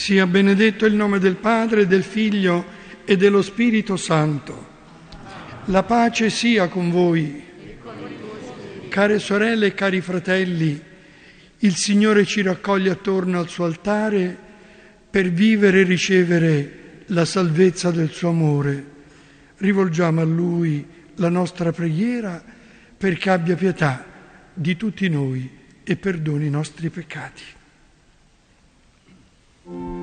Sia benedetto il nome del Padre, del Figlio e dello Spirito Santo. La pace sia con voi. Care sorelle e cari fratelli, il Signore ci raccoglie attorno al suo altare per vivere e ricevere la salvezza del suo amore. Rivolgiamo a Lui la nostra preghiera perché abbia pietà di tutti noi e perdoni i nostri peccati. Signore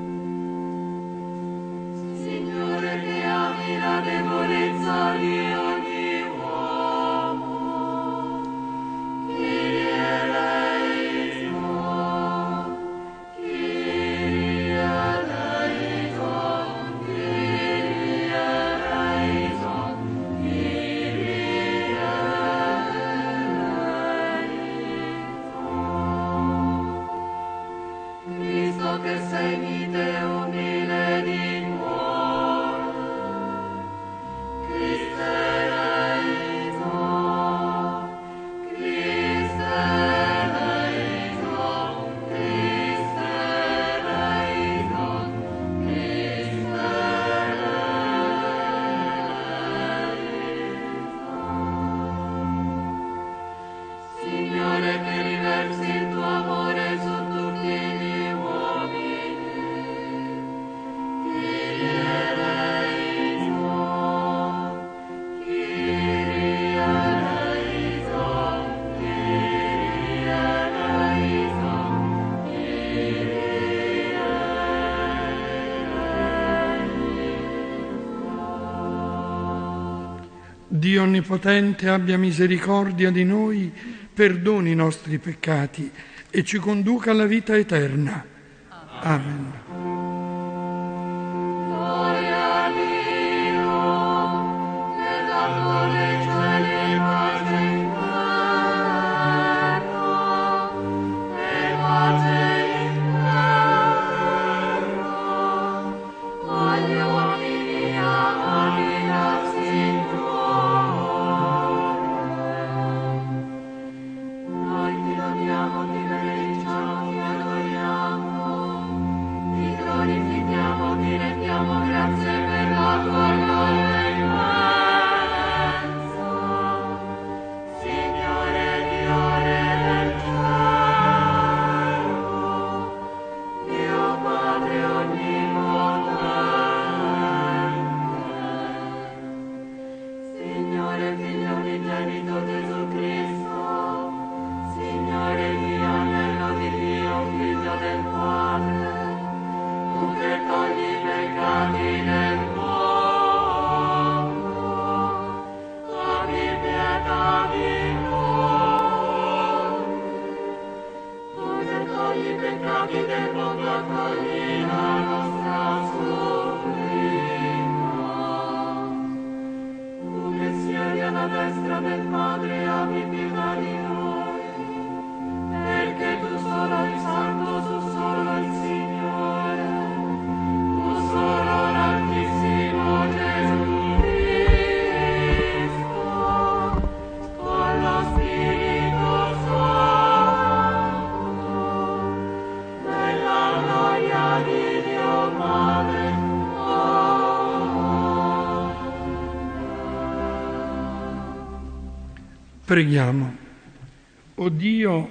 Onnipotente abbia misericordia di noi, perdoni i nostri peccati e ci conduca alla vita eterna. Amen. Gloria a Preghiamo. O Dio,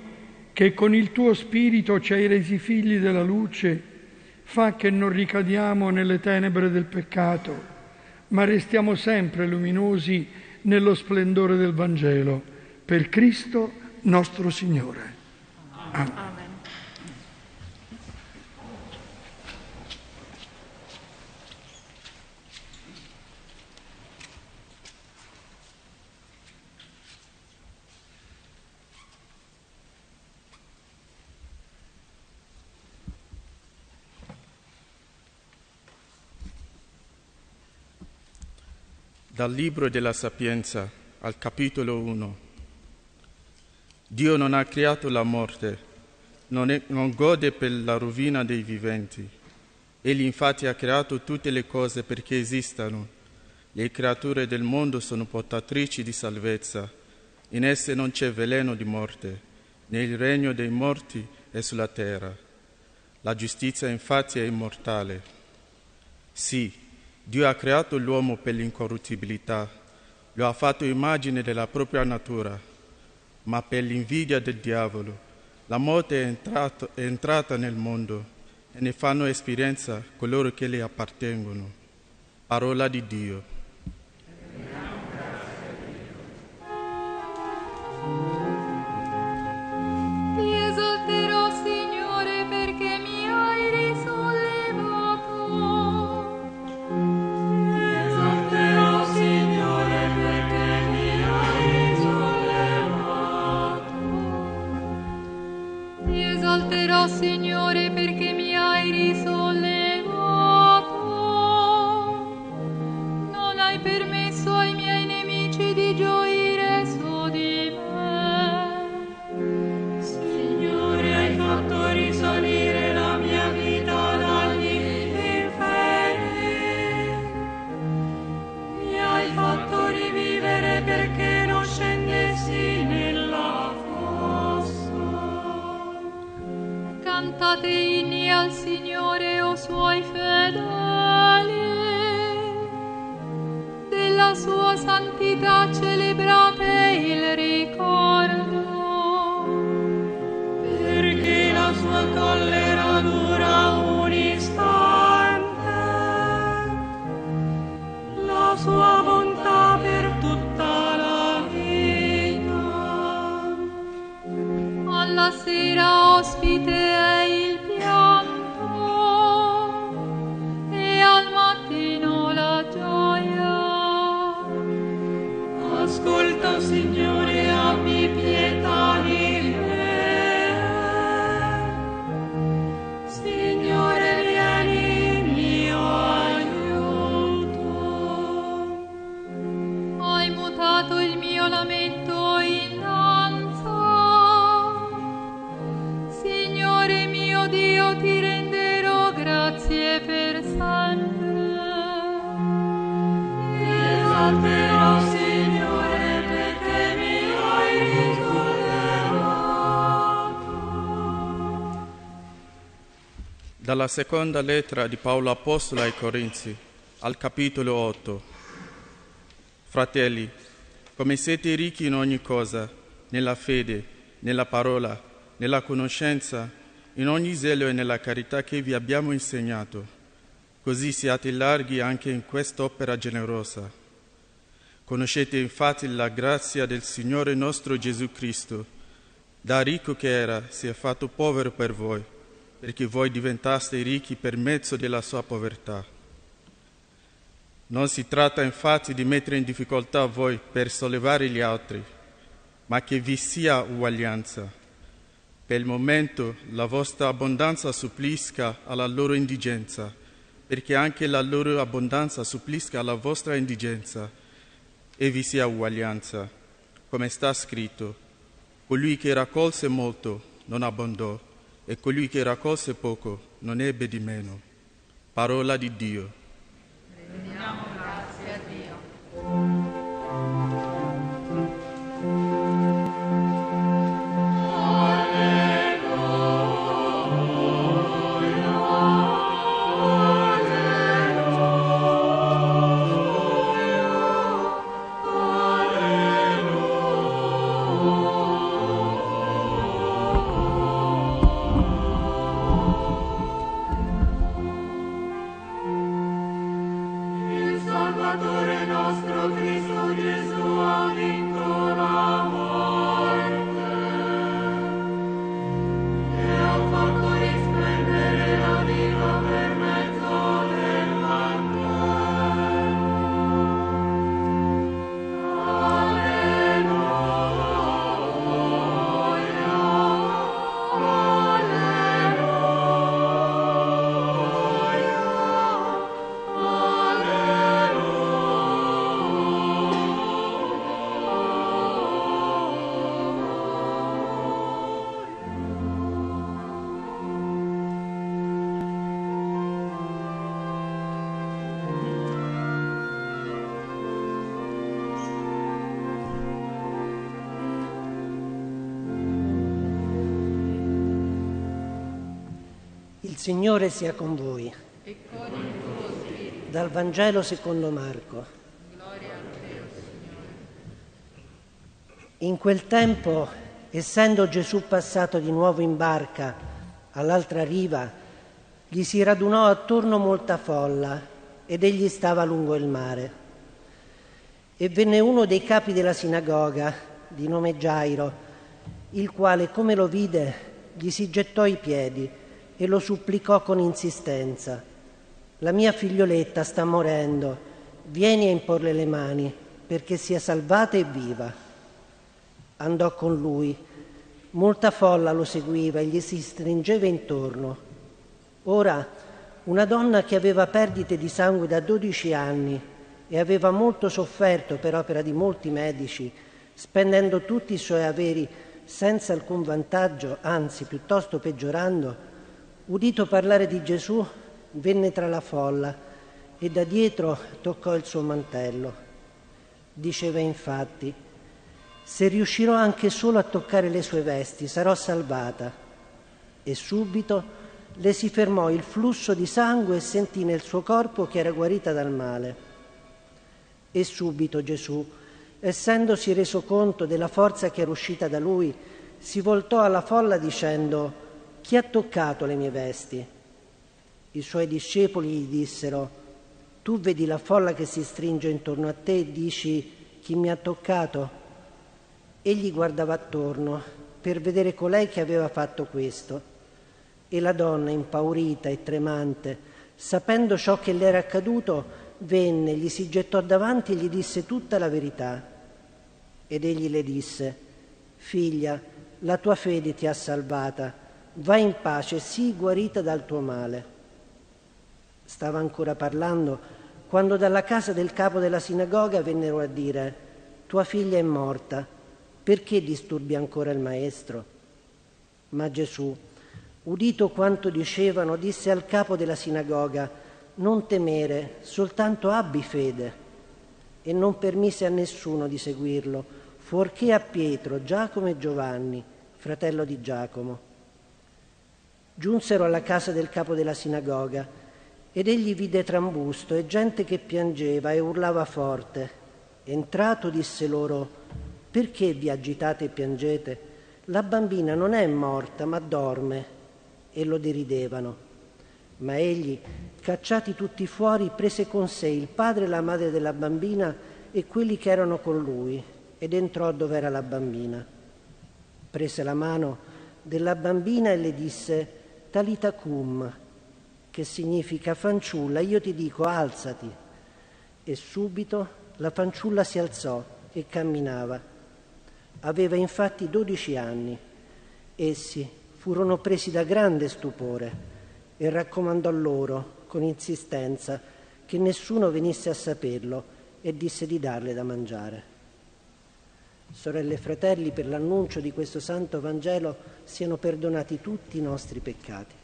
che con il tuo Spirito ci hai resi figli della luce, fa che non ricadiamo nelle tenebre del peccato, ma restiamo sempre luminosi nello splendore del Vangelo, per Cristo nostro Signore. Amen. Dal Libro della Sapienza al capitolo 1. Dio non ha creato la morte, non, è- non gode per la rovina dei viventi. Egli infatti ha creato tutte le cose perché esistano. Le creature del mondo sono portatrici di salvezza. In esse non c'è veleno di morte, né il regno dei morti è sulla terra. La giustizia infatti è immortale. Sì, Dio ha creato l'uomo per l'incorruttibilità, lo ha fatto immagine della propria natura, ma per l'invidia del diavolo la morte è, entrato, è entrata nel mondo e ne fanno esperienza coloro che le appartengono. Parola di Dio. Dalla seconda lettera di Paolo Apostolo ai Corinzi, al capitolo 8. Fratelli, come siete ricchi in ogni cosa, nella fede, nella parola, nella conoscenza, in ogni zelo e nella carità che vi abbiamo insegnato, così siate larghi anche in quest'opera generosa. Conoscete infatti la grazia del Signore nostro Gesù Cristo. Da ricco che era, si è fatto povero per voi, perché voi diventaste ricchi per mezzo della sua povertà. Non si tratta infatti di mettere in difficoltà voi per sollevare gli altri, ma che vi sia uguaglianza. Per il momento la vostra abbondanza supplisca alla loro indigenza, perché anche la loro abbondanza supplisca alla vostra indigenza, e vi sia uguaglianza. Come sta scritto, colui che raccolse molto non abbondò, e colui che raccolse poco non ebbe di meno. Parola di Dio. Il Signore sia con voi. e con il tuo spirito. Dal Vangelo secondo Marco. Gloria a te, Signore. In quel tempo, essendo Gesù passato di nuovo in barca all'altra riva, gli si radunò attorno molta folla ed egli stava lungo il mare. E venne uno dei capi della sinagoga, di nome Gairo, il quale, come lo vide, gli si gettò ai piedi e lo supplicò con insistenza. La mia figlioletta sta morendo, vieni a imporle le mani perché sia salvata e viva. Andò con lui. Molta folla lo seguiva e gli si stringeva intorno. Ora, una donna che aveva perdite di sangue da 12 anni e aveva molto sofferto per opera di molti medici, spendendo tutti i suoi averi senza alcun vantaggio, anzi piuttosto peggiorando, udito parlare di Gesù, venne tra la folla e da dietro toccò il suo mantello. Diceva infatti, se riuscirò anche solo a toccare le sue vesti, sarò salvata. E subito le si fermò il flusso di sangue e sentì nel suo corpo che era guarita dal male. E subito Gesù, essendosi reso conto della forza che era uscita da lui, si voltò alla folla dicendo, chi ha toccato le mie vesti? I suoi discepoli gli dissero, tu vedi la folla che si stringe intorno a te e dici, chi mi ha toccato? Egli guardava attorno per vedere colei che aveva fatto questo. E la donna, impaurita e tremante, sapendo ciò che le era accaduto, venne, gli si gettò davanti e gli disse tutta la verità. Ed egli le disse, figlia, la tua fede ti ha salvata, vai in pace, sii guarita dal tuo male. Stava ancora parlando quando dalla casa del capo della sinagoga vennero a dire, tua figlia è morta, perché disturbi ancora il maestro? Ma Gesù, udito quanto dicevano, disse al capo della sinagoga, non temere, soltanto abbi fede. E non permise a nessuno di seguirlo, fuorché a Pietro, Giacomo e Giovanni, fratello di Giacomo. Giunsero alla casa del capo della sinagoga ed egli vide trambusto e gente che piangeva e urlava forte. Entrato disse loro, perché vi agitate e piangete? La bambina non è morta, ma dorme. E lo deridevano. Ma egli, cacciati tutti fuori, prese con sé il padre e la madre della bambina e quelli che erano con lui, ed entrò dove era la bambina. Prese la mano della bambina e le disse, Talita cum, che significa fanciulla, io ti dico alzati. E subito la fanciulla si alzò e camminava. Aveva infatti dodici anni. Essi furono presi da grande stupore e raccomandò loro con insistenza che nessuno venisse a saperlo e disse di darle da mangiare. Sorelle e fratelli, per l'annuncio di questo santo Vangelo siano perdonati tutti i nostri peccati.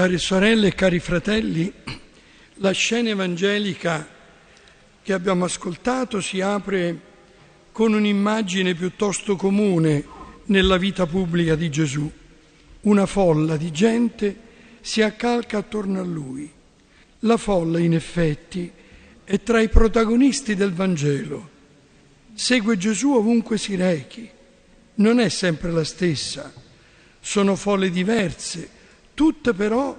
Care sorelle e cari fratelli, la scena evangelica che abbiamo ascoltato si apre con un'immagine piuttosto comune nella vita pubblica di Gesù. Una folla di gente si accalca attorno a lui. La folla, in effetti, è tra i protagonisti del Vangelo. Segue Gesù ovunque si rechi. Non è sempre la stessa. Sono folle diverse, tutte però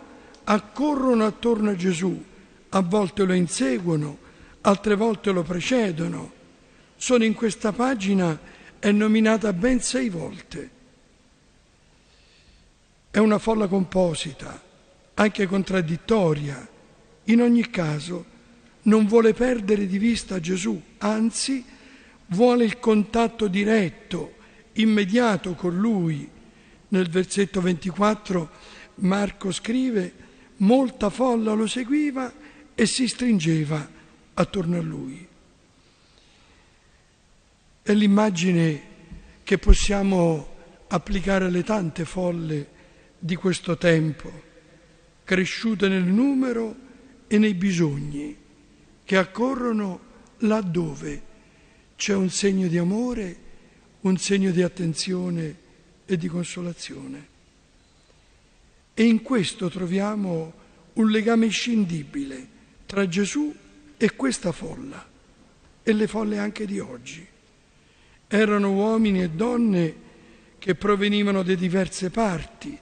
accorrono attorno a Gesù. A volte lo inseguono, altre volte lo precedono. Solo in questa pagina è nominata ben sei volte. È una folla composita, anche contraddittoria. In ogni caso non vuole perdere di vista Gesù, anzi vuole il contatto diretto, immediato con lui. Nel versetto 24 Marco scrive, molta folla lo seguiva e si stringeva attorno a lui. È l'immagine che possiamo applicare alle tante folle di questo tempo, cresciute nel numero e nei bisogni, che accorrono laddove c'è un segno di amore, un segno di attenzione e di consolazione. E in questo troviamo un legame inscindibile tra Gesù e questa folla e le folle anche di oggi. Erano uomini e donne che provenivano da diverse parti,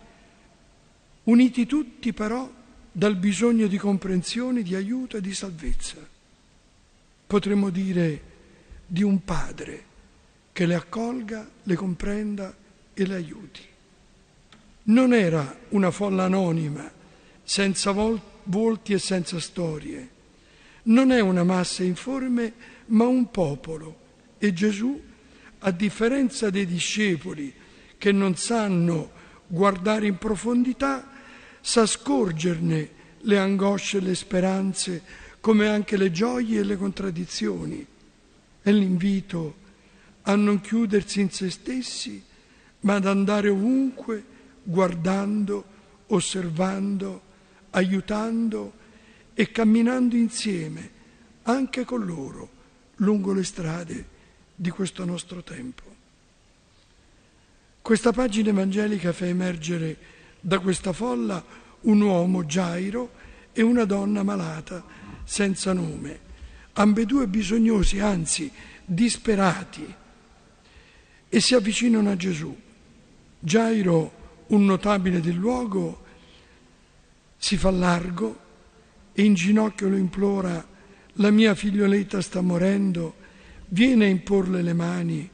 uniti tutti però dal bisogno di comprensione, di aiuto e di salvezza. Potremmo dire di un padre che le accolga, le comprenda e le aiuti. Non era una folla anonima, senza volti e senza storie. Non è una massa informe, ma un popolo. E Gesù, a differenza dei discepoli che non sanno guardare in profondità, sa scorgerne le angosce e le speranze, come anche le gioie e le contraddizioni. È l'invito a non chiudersi in se stessi, ma ad andare ovunque, guardando, osservando, aiutando e camminando insieme, anche con loro, lungo le strade di questo nostro tempo. Questa pagina evangelica fa emergere da questa folla un uomo, Gairo, e una donna malata, senza nome, ambedue bisognosi, anzi disperati, e si avvicinano a Gesù. Gairo, un notabile del luogo, si fa largo e in ginocchio lo implora, la mia figlioletta sta morendo, viene a imporle le mani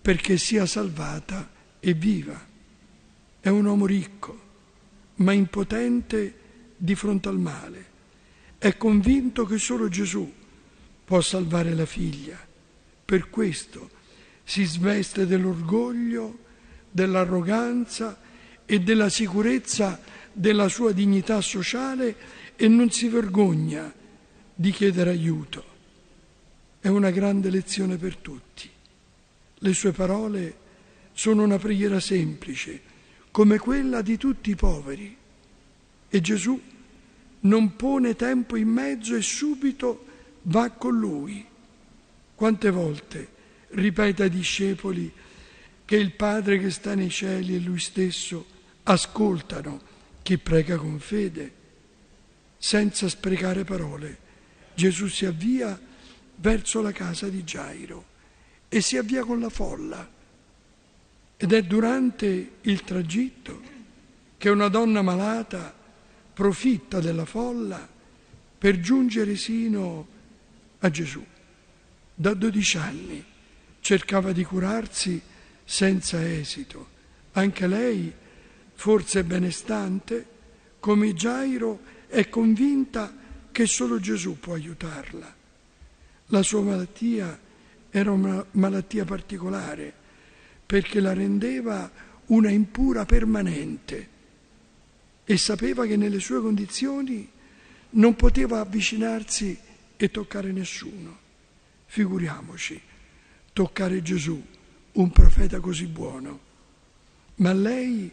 perché sia salvata e viva. È un uomo ricco, ma impotente di fronte al male. È convinto che solo Gesù può salvare la figlia. Per questo si sveste dell'orgoglio, dell'arroganza e della sicurezza della sua dignità sociale e non si vergogna di chiedere aiuto. È una grande lezione per tutti. Le sue parole sono una preghiera semplice, come quella di tutti i poveri. E Gesù non pone tempo in mezzo e subito va con lui. Quante volte ripete ai discepoli che il Padre che sta nei cieli e lui stesso ascoltano chi prega con fede. Senza sprecare parole, Gesù si avvia verso la casa di Gairo e si avvia con la folla. Ed è durante il tragitto che una donna malata profitta della folla per giungere sino a Gesù. Da dodici anni cercava di curarsi senza esito. Anche lei forse benestante, come Gairo è convinta che solo Gesù può aiutarla. La sua malattia era una malattia particolare perché la rendeva una impura permanente e sapeva che nelle sue condizioni non poteva avvicinarsi e toccare nessuno. Figuriamoci, toccare Gesù, un profeta così buono. Ma lei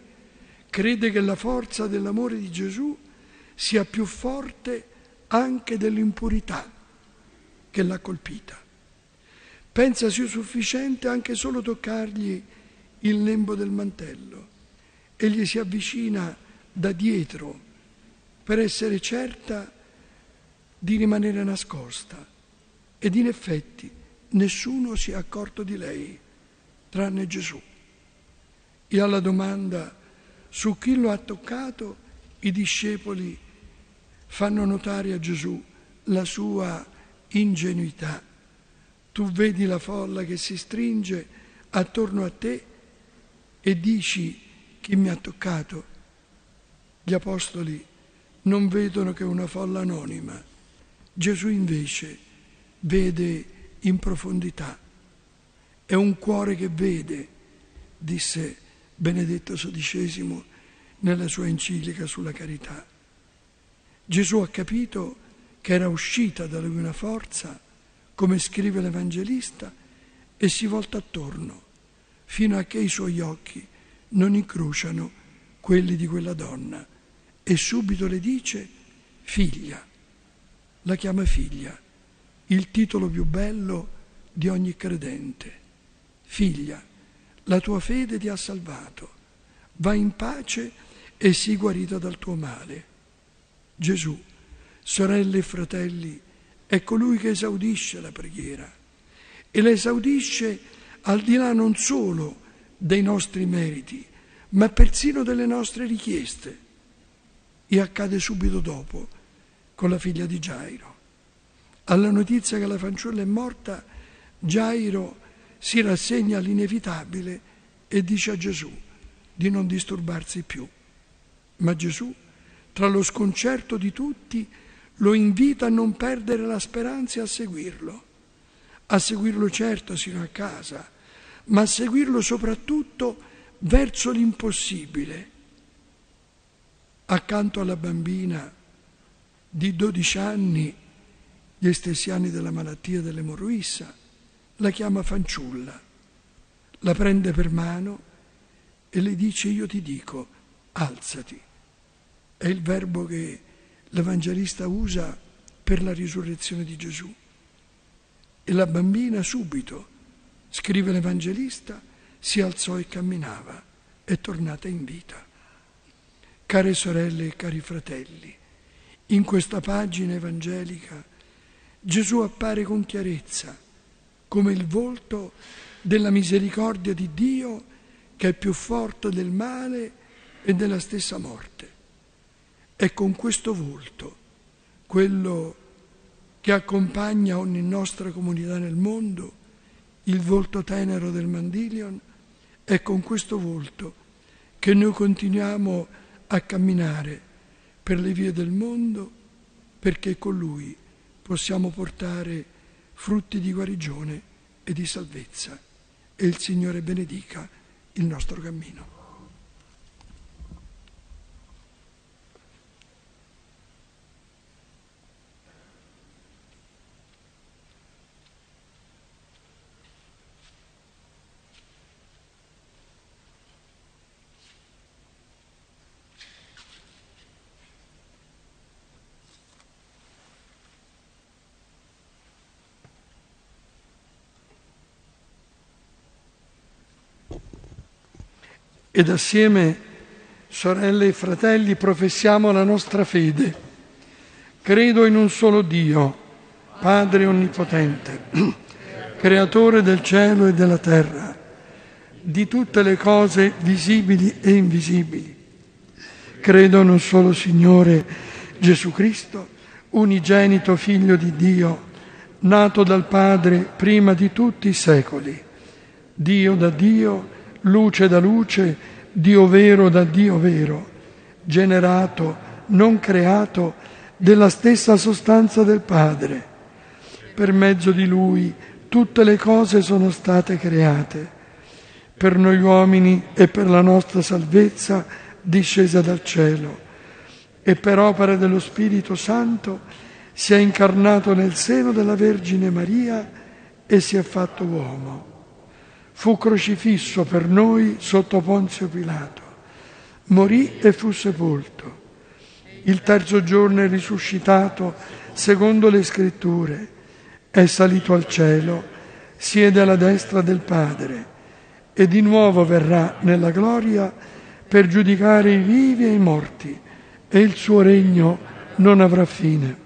crede che la forza dell'amore di Gesù sia più forte anche dell'impurità che l'ha colpita. Pensa sia sufficiente anche solo toccargli il lembo del mantello e gli si avvicina da dietro per essere certa di rimanere nascosta. Ed in effetti nessuno si è accorto di lei, tranne Gesù. E alla domanda su chi lo ha toccato, i discepoli fanno notare a Gesù la sua ingenuità. Tu vedi la folla che si stringe attorno a te e dici chi mi ha toccato. Gli apostoli non vedono che una folla anonima. Gesù invece vede in profondità. È un cuore che vede, disse Benedetto XVI nella sua enciclica sulla carità. Gesù ha capito che era uscita da lui una forza, come scrive l'Evangelista, e si volta attorno, fino a che i suoi occhi non incrociano quelli di quella donna, e subito le dice figlia, la chiama figlia, il titolo più bello di ogni credente. Figlia, la tua fede ti ha salvato, va in pace e sii guarita dal tuo male. Gesù, sorelle e fratelli, è colui che esaudisce la preghiera e la esaudisce al di là non solo dei nostri meriti, ma persino delle nostre richieste. E accade subito dopo con la figlia di Gairo. Alla notizia che la fanciulla è morta, Gairo si rassegna all'inevitabile e dice a Gesù di non disturbarsi più. Ma Gesù, tra lo sconcerto di tutti, lo invita a non perdere la speranza e a seguirlo, a seguirlo certo sino a casa, ma a seguirlo soprattutto verso l'impossibile. Accanto alla bambina di 12 anni, gli stessi anni della malattia dell'emorroissa, la chiama fanciulla, la prende per mano e le dice io ti dico, alzati. È il verbo che l'Evangelista usa per la risurrezione di Gesù. E la bambina subito, scrive l'Evangelista, si alzò e camminava, è tornata in vita. Care sorelle e cari fratelli, in questa pagina evangelica Gesù appare con chiarezza come il volto della misericordia di Dio che è più forte del male e della stessa morte. È con questo volto, quello che accompagna ogni nostra comunità nel mondo, il volto tenero del Mandilion, è con questo volto che noi continuiamo a camminare per le vie del mondo perché con lui possiamo portare frutti di guarigione e di salvezza. E il Signore benedica il nostro cammino. Ed assieme, sorelle e fratelli, professiamo la nostra fede. Credo in un solo Dio, Padre Onnipotente, Creatore del cielo e della terra, di tutte le cose visibili e invisibili. Credo in un solo Signore Gesù Cristo, unigenito Figlio di Dio, nato dal Padre prima di tutti i secoli, Dio da Dio, luce da luce, Dio vero da Dio vero, generato, non creato, della stessa sostanza del Padre. Per mezzo di Lui tutte le cose sono state create. Per noi uomini e per la nostra salvezza discesa dal cielo e per opera dello Spirito Santo si è incarnato nel seno della Vergine Maria e si è fatto uomo fu crocifisso per noi sotto Ponzio Pilato, morì e fu sepolto. Il terzo giorno è risuscitato secondo le scritture, è salito al cielo, siede alla destra del Padre e di nuovo verrà nella gloria per giudicare i vivi e i morti, e il suo regno non avrà fine.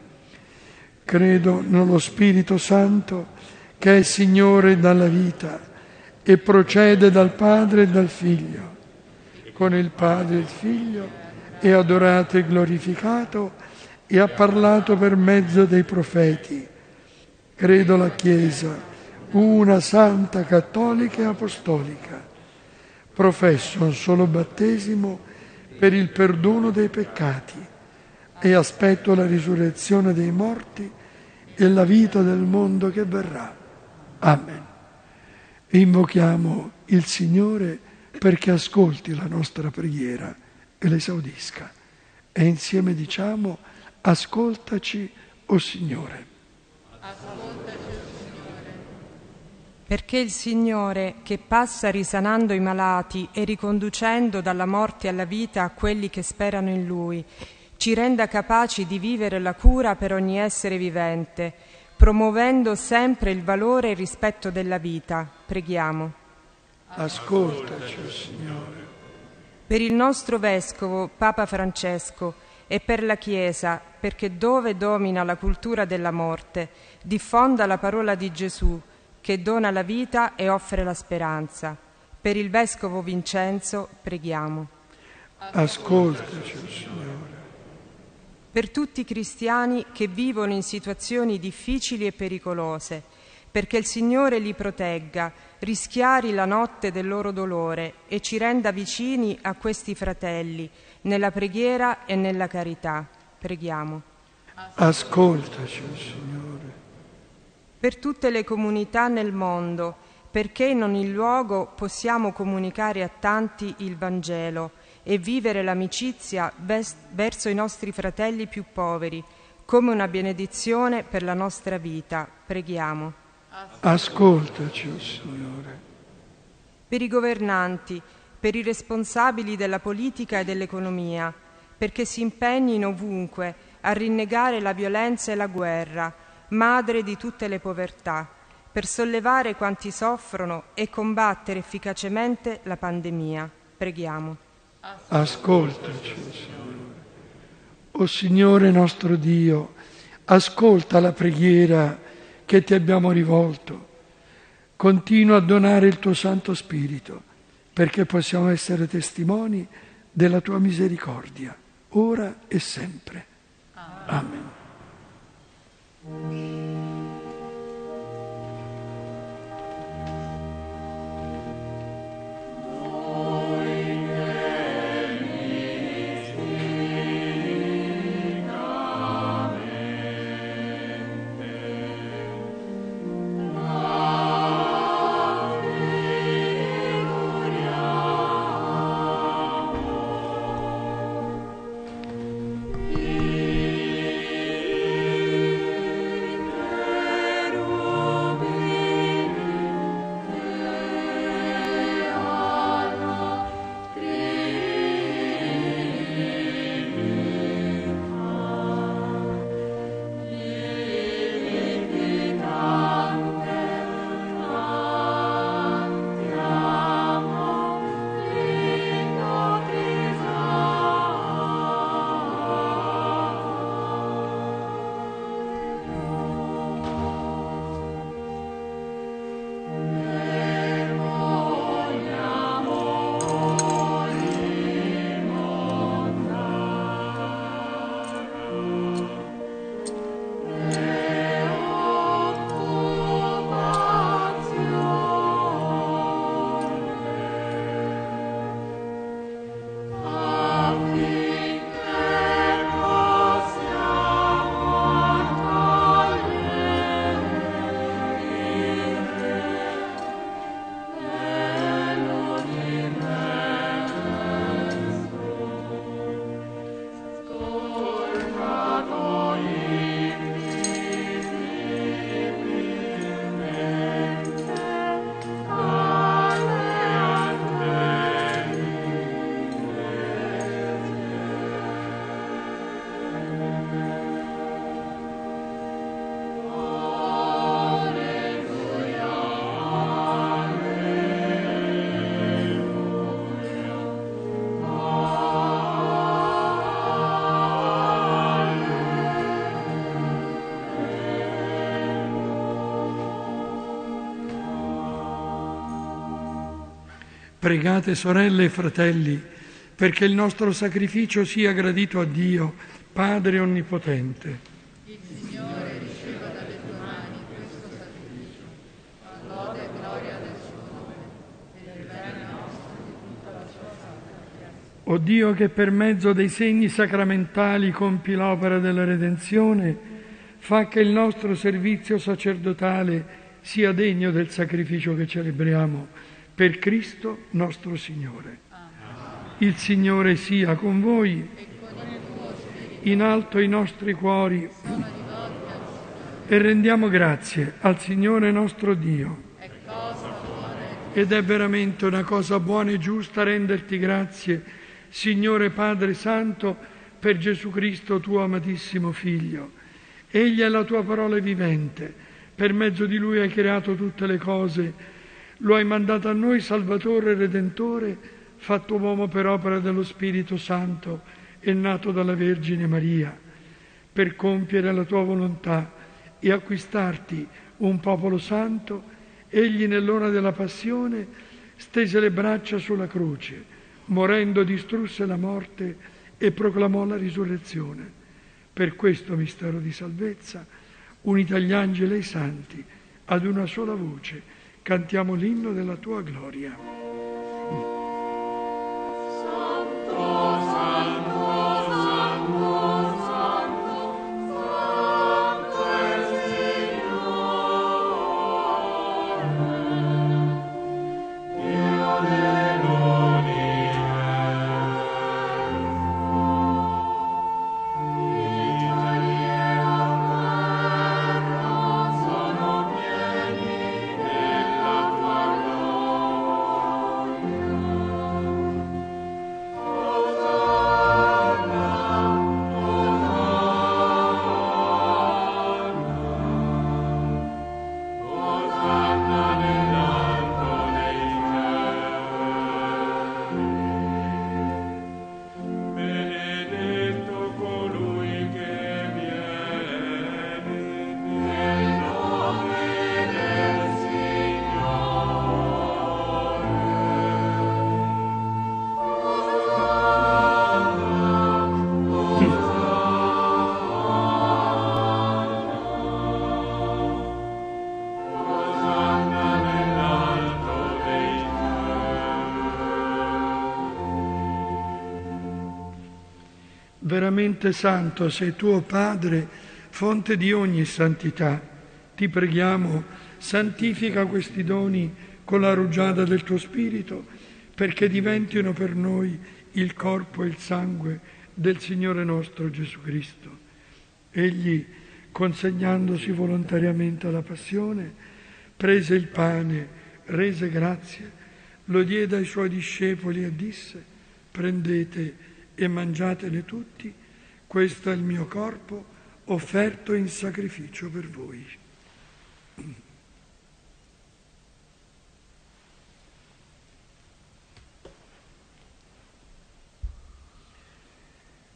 Credo nello Spirito Santo, che è Signore dalla vita e procede dal Padre e dal Figlio. Con il Padre e il Figlio è adorato e glorificato e ha parlato per mezzo dei profeti. Credo la Chiesa, una santa, cattolica e apostolica professo un solo battesimo per il perdono dei peccati e aspetto la risurrezione dei morti e la vita del mondo che verrà. Amen. Invochiamo il Signore perché ascolti la nostra preghiera e l'esaudisca. E insieme diciamo, ascoltaci, o oh Signore. perché il Signore, che passa risanando i malati e riconducendo dalla morte alla vita quelli che sperano in Lui, ci renda capaci di vivere la cura per ogni essere vivente, promuovendo sempre il valore e il rispetto della vita. Preghiamo. Ascoltaci, Signore. Per il nostro Vescovo, Papa Francesco, e per la Chiesa, perché dove domina la cultura della morte, diffonda la parola di Gesù, che dona la vita e offre la speranza. Per il Vescovo Vincenzo preghiamo. Ascoltaci, Signore. Per tutti i cristiani che vivono in situazioni difficili e pericolose, perché il Signore li protegga, rischiari la notte del loro dolore e ci renda vicini a questi fratelli, nella preghiera e nella carità. Preghiamo. Ascoltaci, Signore per tutte le comunità nel mondo, perché in ogni luogo possiamo comunicare a tanti il Vangelo e vivere l'amicizia verso i nostri fratelli più poveri, come una benedizione per la nostra vita. Preghiamo. Ascoltaci, oh Signore. Per i governanti, per i responsabili della politica e dell'economia, perché si impegnino ovunque a rinnegare la violenza e la guerra, madre di tutte le povertà, per sollevare quanti soffrono e combattere efficacemente la pandemia. Preghiamo. Ascoltaci, Signore. O Signore nostro Dio, ascolta la preghiera che ti abbiamo rivolto. Continua a donare il tuo Santo Spirito perché possiamo essere testimoni della tua misericordia, ora e sempre. Amen. Pregate sorelle e fratelli perché il nostro sacrificio sia gradito a Dio, Padre Onnipotente. Il Signore riceva dalle tue mani questo sacrificio, a lode e gloria del suo nome, per il bene nostro e di tutta la sua santa O Dio che per mezzo dei segni sacramentali compi l'opera della redenzione, fa che il nostro servizio sacerdotale sia degno del sacrificio che celebriamo per Cristo nostro Signore. Il Signore sia con voi, in alto i nostri cuori e rendiamo grazie al Signore nostro Dio. Ed è veramente una cosa buona e giusta renderti grazie, Signore Padre Santo, per Gesù Cristo, tuo amatissimo Figlio. Egli è la tua parola vivente, per mezzo di lui hai creato tutte le cose, lo hai mandato a noi Salvatore e Redentore, fatto uomo per opera dello Spirito Santo e nato dalla Vergine Maria, per compiere la tua volontà e acquistarti un popolo santo, egli nell'ora della passione stese le braccia sulla croce, morendo distrusse la morte e proclamò la risurrezione. Per questo mistero di salvezza, unita agli angeli e ai santi, ad una sola voce, cantiamo l'inno della tua gloria. Veramente santo sei tuo Padre, fonte di ogni santità. Ti preghiamo, santifica questi doni con la rugiada del tuo Spirito, perché diventino per noi il corpo e il sangue del Signore nostro Gesù Cristo. Egli, consegnandosi volontariamente alla passione, prese il pane, rese grazie, lo diede ai suoi discepoli e disse, prendete e mangiatene tutti, questo è il mio corpo offerto in sacrificio per voi.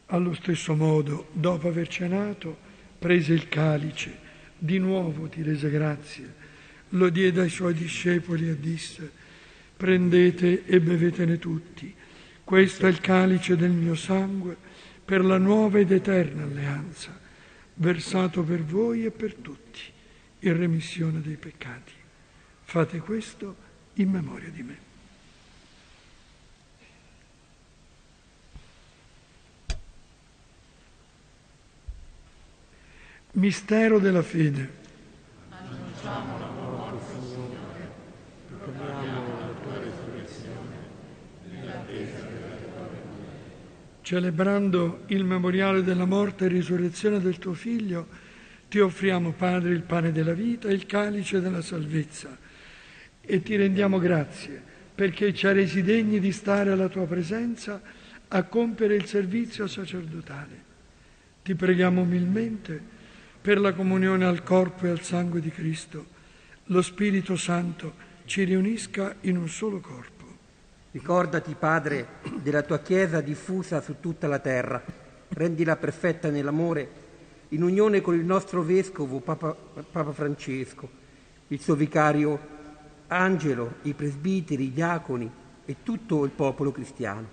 Allo stesso modo, dopo aver cenato, prese il calice, di nuovo ti rese grazie, lo diede ai suoi discepoli e disse, prendete e bevetene tutti questo è il calice del mio sangue per la nuova ed eterna alleanza, versato per voi e per tutti, in remissione dei peccati. Fate questo in memoria di me. Mistero della fede. Annunciamo celebrando il memoriale della morte e risurrezione del tuo Figlio, ti offriamo, Padre, il pane della vita e il calice della salvezza e ti rendiamo grazie perché ci ha resi degni di stare alla tua presenza a compiere il servizio sacerdotale. Ti preghiamo umilmente per la comunione al corpo e al sangue di Cristo. Lo Spirito Santo ci riunisca in un solo corpo. Ricordati, Padre, della tua Chiesa diffusa su tutta la terra. Rendila perfetta nell'amore, in unione con il nostro Vescovo, Papa, Papa Francesco, il suo vicario Angelo, i presbiteri, i diaconi, e tutto il popolo cristiano.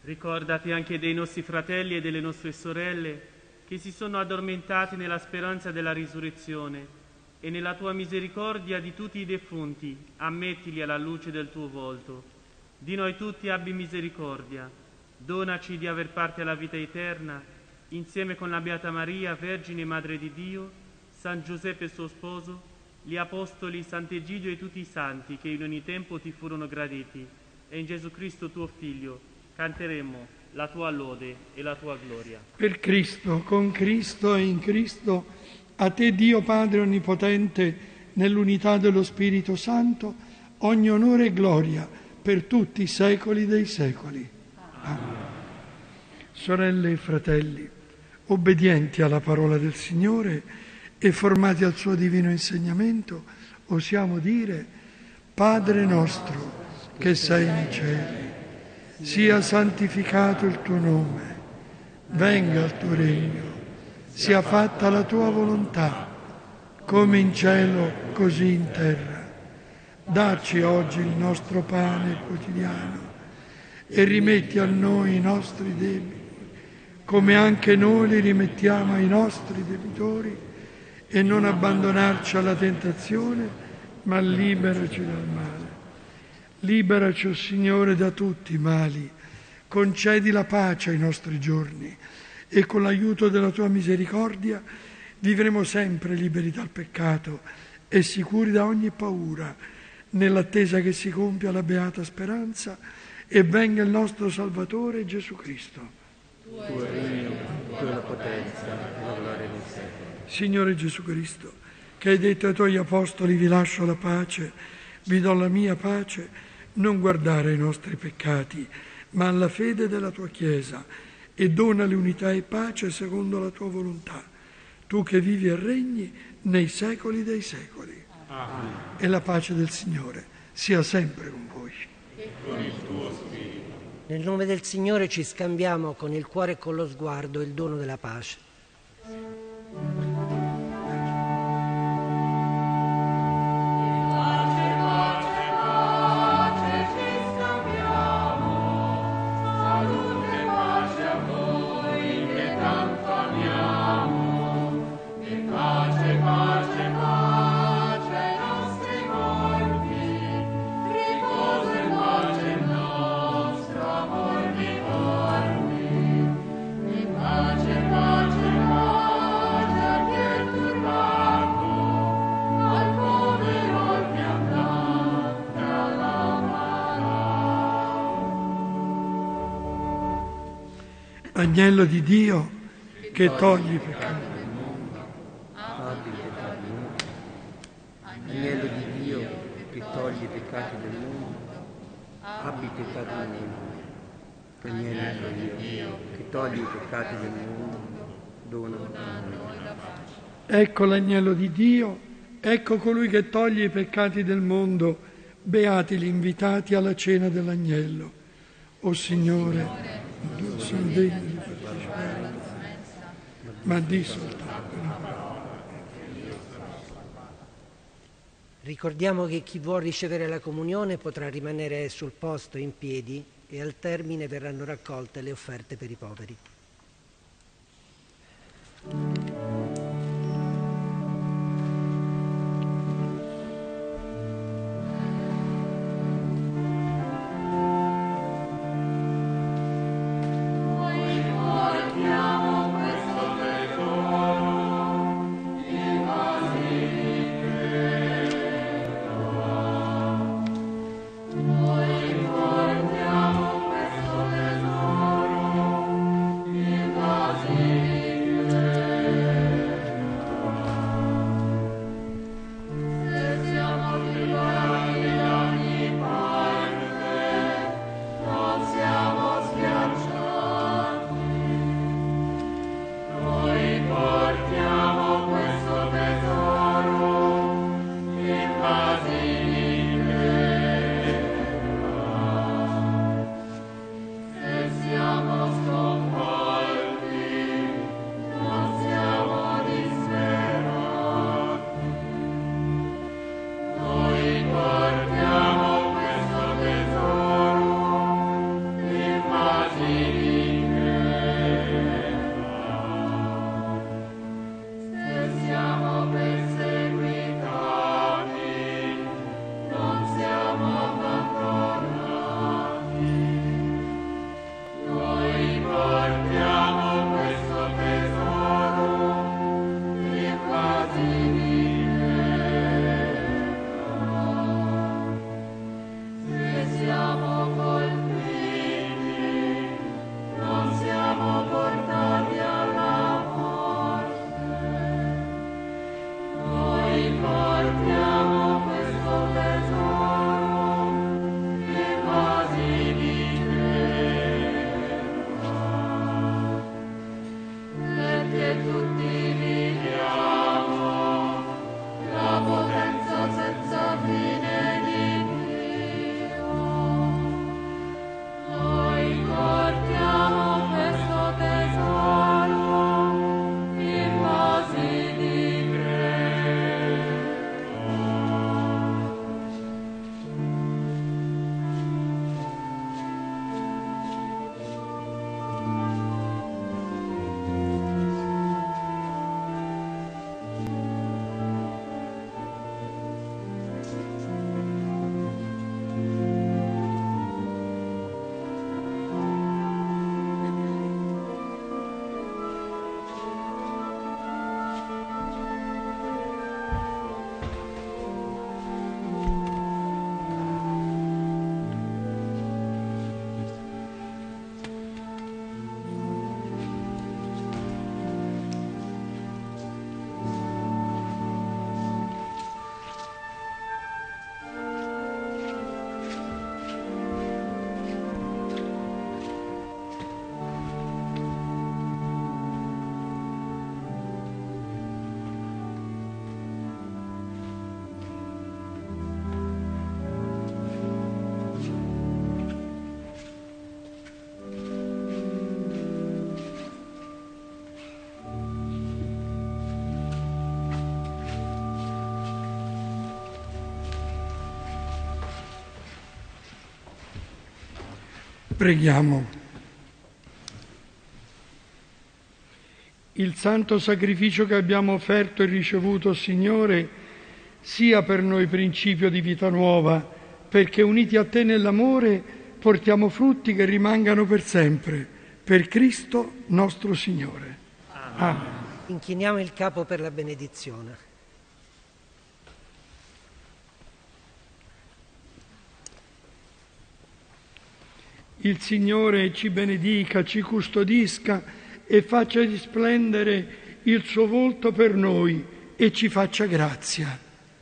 Ricordati anche dei nostri fratelli e delle nostre sorelle che si sono addormentati nella speranza della risurrezione e nella tua misericordia di tutti i defunti, ammettili alla luce del tuo volto. Di noi tutti abbi misericordia, donaci di aver parte alla vita eterna, insieme con la Beata Maria, Vergine Madre di Dio, San Giuseppe suo sposo, gli Apostoli, Sant'Egidio e tutti i santi che in ogni tempo ti furono graditi, e in Gesù Cristo tuo Figlio canteremo la tua lode e la tua gloria. Per Cristo, con Cristo e in Cristo, a te Dio Padre Onnipotente, nell'unità dello Spirito Santo, ogni onore e gloria per tutti i secoli dei secoli. Amen. Sorelle e fratelli, obbedienti alla parola del Signore e formati al suo divino insegnamento, osiamo dire, Padre nostro che sei nei cieli sia santificato il tuo nome, venga il tuo regno, sia fatta la tua volontà, come in cielo così in terra. Dacci oggi il nostro pane quotidiano e rimetti a noi i nostri debiti, come anche noi li rimettiamo ai nostri debitori, e non abbandonarci alla tentazione, ma liberaci dal male. Liberaci, oh Signore, da tutti i mali, concedi la pace ai nostri giorni e con l'aiuto della tua misericordia vivremo sempre liberi dal peccato e sicuri da ogni paura, nell'attesa che si compia la beata speranza e venga il nostro Salvatore Gesù Cristo. Tuo è il regno, tua la potenza la gloria del secolo. Signore Gesù Cristo, che hai detto ai tuoi apostoli vi lascio la pace, vi do la mia pace, non guardare ai nostri peccati, ma alla fede della tua Chiesa e donale unità e pace secondo la tua volontà, tu che vivi e regni nei secoli dei secoli. Amen. E la pace del Signore sia sempre con voi. E con il tuo spirito. Nel nome del Signore ci scambiamo con il cuore e con lo sguardo il dono della pace. Agnello di Dio che togli i peccati. Agnello di Dio che togli i peccati del mondo, abbi pietà di noi. Agnello di Dio che togli i peccati del mondo, dona a noi. Ecco l'agnello di Dio, ecco colui che toglie i peccati del mondo, beati gli invitati alla cena dell'agnello. O Signore, sono degno ma di soltanto. Ricordiamo che chi vuol ricevere la comunione potrà rimanere sul posto in piedi e al termine verranno raccolte le offerte per i poveri. Preghiamo. Il santo sacrificio che abbiamo offerto e ricevuto, Signore, sia per noi principio di vita nuova, perché uniti a te nell'amore portiamo frutti che rimangano per sempre, per Cristo nostro Signore. Amen. Inchiniamo il capo per la benedizione. Il Signore ci benedica, ci custodisca e faccia risplendere il suo volto per noi e ci faccia grazia.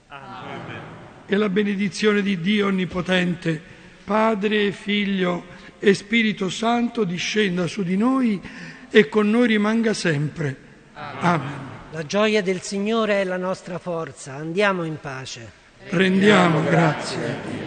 Amen. E la benedizione di Dio Onnipotente, Padre, Figlio e Spirito Santo discenda su di noi e con noi rimanga sempre. Amen. Amen. La gioia del Signore è la nostra forza. Andiamo in pace. Rendiamo grazie a Dio.